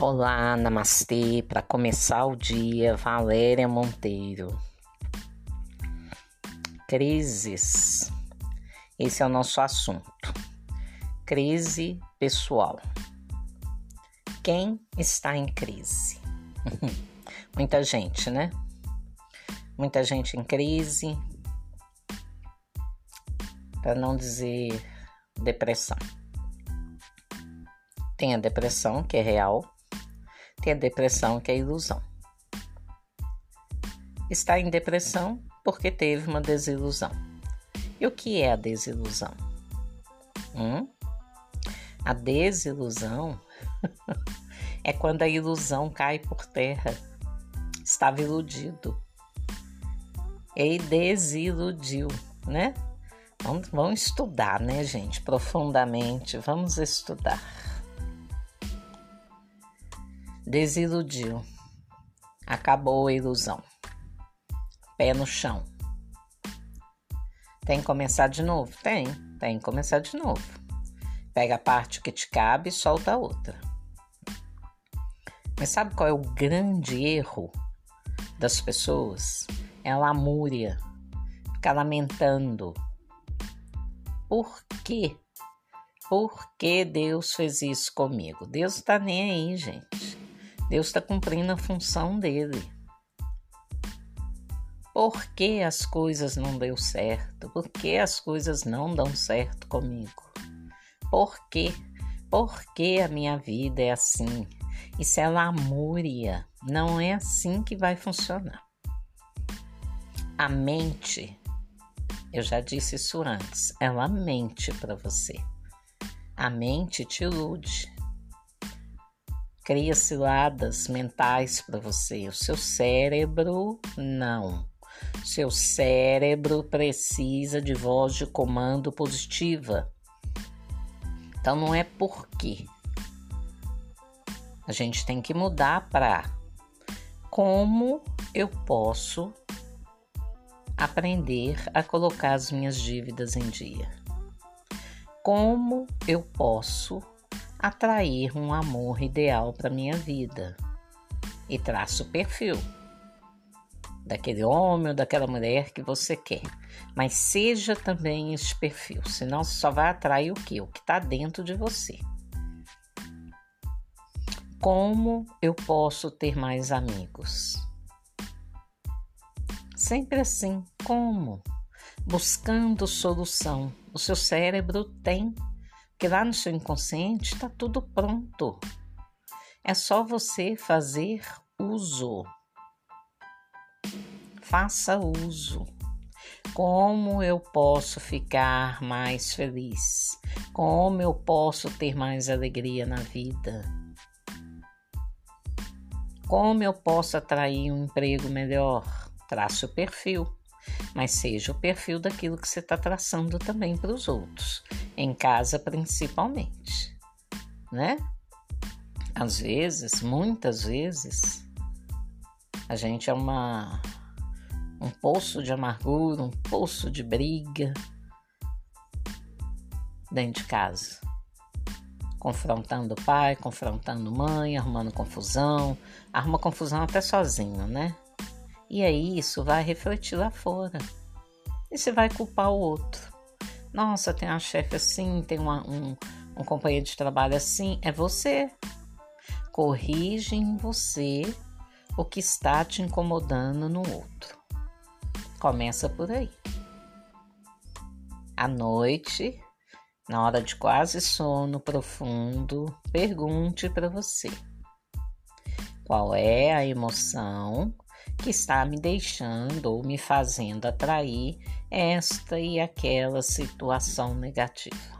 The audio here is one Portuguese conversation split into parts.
Olá, namastê. Para começar o dia, Valéria Monteiro. Crises. Esse é o nosso assunto. Crise pessoal. Quem está em crise? Muita gente, né? Muita gente em crise. Para não dizer depressão. Tem a depressão, que é real, tem a depressão, que é ilusão. Está em depressão porque teve uma desilusão. E o que é a desilusão? Hum? A desilusão é quando a ilusão cai por terra. Estava iludido. E desiludiu, né? Vamos, vamos estudar, né, gente? Profundamente. Vamos estudar desiludiu. Acabou a ilusão. Pé no chão. Tem que começar de novo? Tem, tem que começar de novo. Pega a parte que te cabe e solta a outra. Mas sabe qual é o grande erro das pessoas? É a lamúria. Ficar lamentando. Por quê? Por que Deus fez isso comigo? Deus tá nem aí, gente. Deus está cumprindo a função dele. Por que as coisas não deu certo? Por que as coisas não dão certo comigo? Por quê? Por que a minha vida é assim? Isso é lamúria. Não é assim que vai funcionar. A mente, eu já disse isso antes, ela mente para você. A mente te ilude cria ciladas mentais para você. O seu cérebro não. Seu cérebro precisa de voz de comando positiva. Então não é porque. A gente tem que mudar para como eu posso aprender a colocar as minhas dívidas em dia. Como eu posso atrair um amor ideal para minha vida e traça o perfil daquele homem ou daquela mulher que você quer. Mas seja também esse perfil, senão você só vai atrair o que? O que está dentro de você. Como eu posso ter mais amigos? Sempre assim, como? Buscando solução. O seu cérebro tem que lá no seu inconsciente está tudo pronto. É só você fazer uso. Faça uso. Como eu posso ficar mais feliz? Como eu posso ter mais alegria na vida? Como eu posso atrair um emprego melhor? Trace o perfil, mas seja o perfil daquilo que você está traçando também para os outros em casa principalmente, né? Às vezes, muitas vezes, a gente é uma um poço de amargura, um poço de briga dentro de casa. Confrontando pai, confrontando mãe, arrumando confusão, arruma confusão até sozinho, né? E aí isso vai refletir lá fora. E você vai culpar o outro. Nossa, tem uma chefe assim, tem uma, um, um companheiro de trabalho assim. É você. Corrige em você o que está te incomodando no outro. Começa por aí. À noite, na hora de quase sono profundo, pergunte para você: qual é a emoção que está me deixando ou me fazendo atrair esta e aquela situação negativa.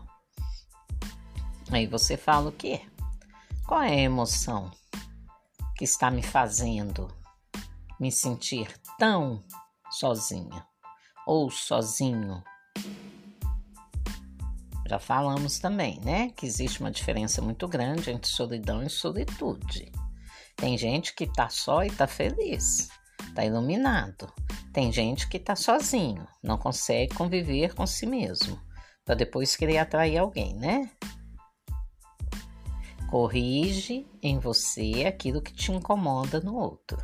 Aí você fala o quê? Qual é a emoção que está me fazendo me sentir tão sozinha ou sozinho? Já falamos também, né, que existe uma diferença muito grande entre solidão e solitude. Tem gente que tá só e tá feliz está iluminado. Tem gente que está sozinho, não consegue conviver com si mesmo, para depois querer atrair alguém, né? Corrige em você aquilo que te incomoda no outro.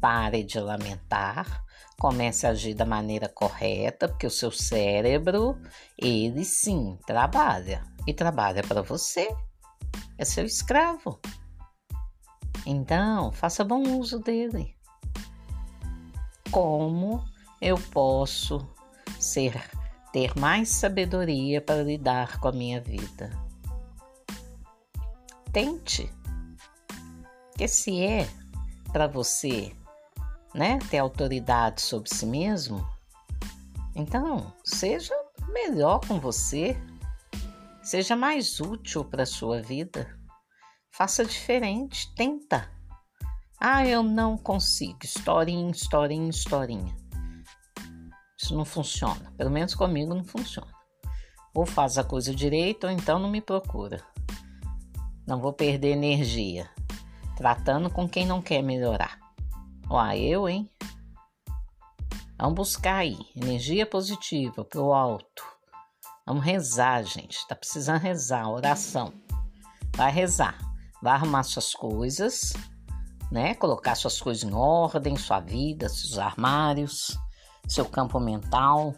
Pare de lamentar, comece a agir da maneira correta, porque o seu cérebro, ele sim trabalha e trabalha para você. É seu escravo. Então, faça bom uso dele. Como eu posso ser ter mais sabedoria para lidar com a minha vida? Tente. Que se é para você, né, ter autoridade sobre si mesmo, então seja melhor com você, seja mais útil para a sua vida. Faça diferente, tenta. Ah, eu não consigo. Historinha, historinha, historinha. Isso não funciona. Pelo menos comigo não funciona. Ou faz a coisa direito ou então não me procura. Não vou perder energia tratando com quem não quer melhorar. Ó, eu, hein? Vamos buscar aí energia positiva pro alto. Vamos rezar, gente. Tá precisando rezar, oração. Vai rezar. Vai arrumar suas coisas, né? Colocar suas coisas em ordem, sua vida, seus armários, seu campo mental.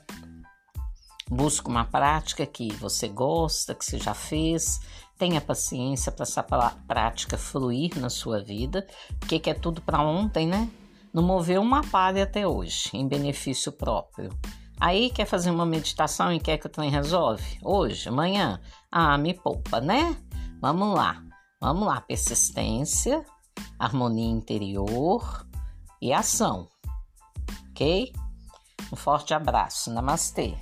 Busca uma prática que você gosta, que você já fez, Tenha paciência para essa prática fluir na sua vida, porque que é tudo para ontem, né? Não moveu uma palha até hoje, em benefício próprio. Aí quer fazer uma meditação e quer que o trem resolve? Hoje, amanhã? Ah, me poupa, né? Vamos lá, vamos lá. Persistência, harmonia interior e ação, ok? Um forte abraço, namastê.